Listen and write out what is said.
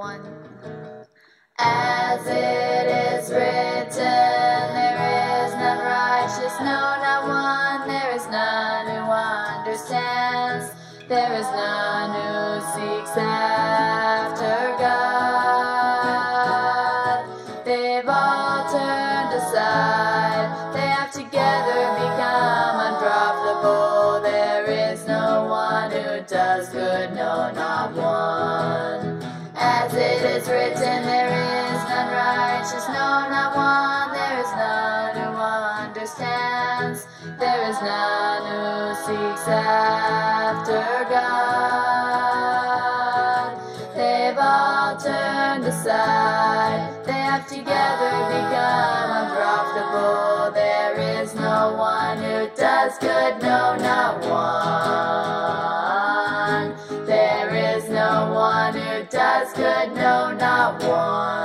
one. As it is written, there is none righteous, no, not one. There is none who understands. There is none who seeks after God. They've all turned aside. They have together become unprofitable. There is no one who does good, no, not is written, there is none righteous, no, not one. There is none who understands. There is none who seeks after God. They've all turned aside. They have together become unprofitable. There is no one who does good, no, not one. One who does good, no, not one.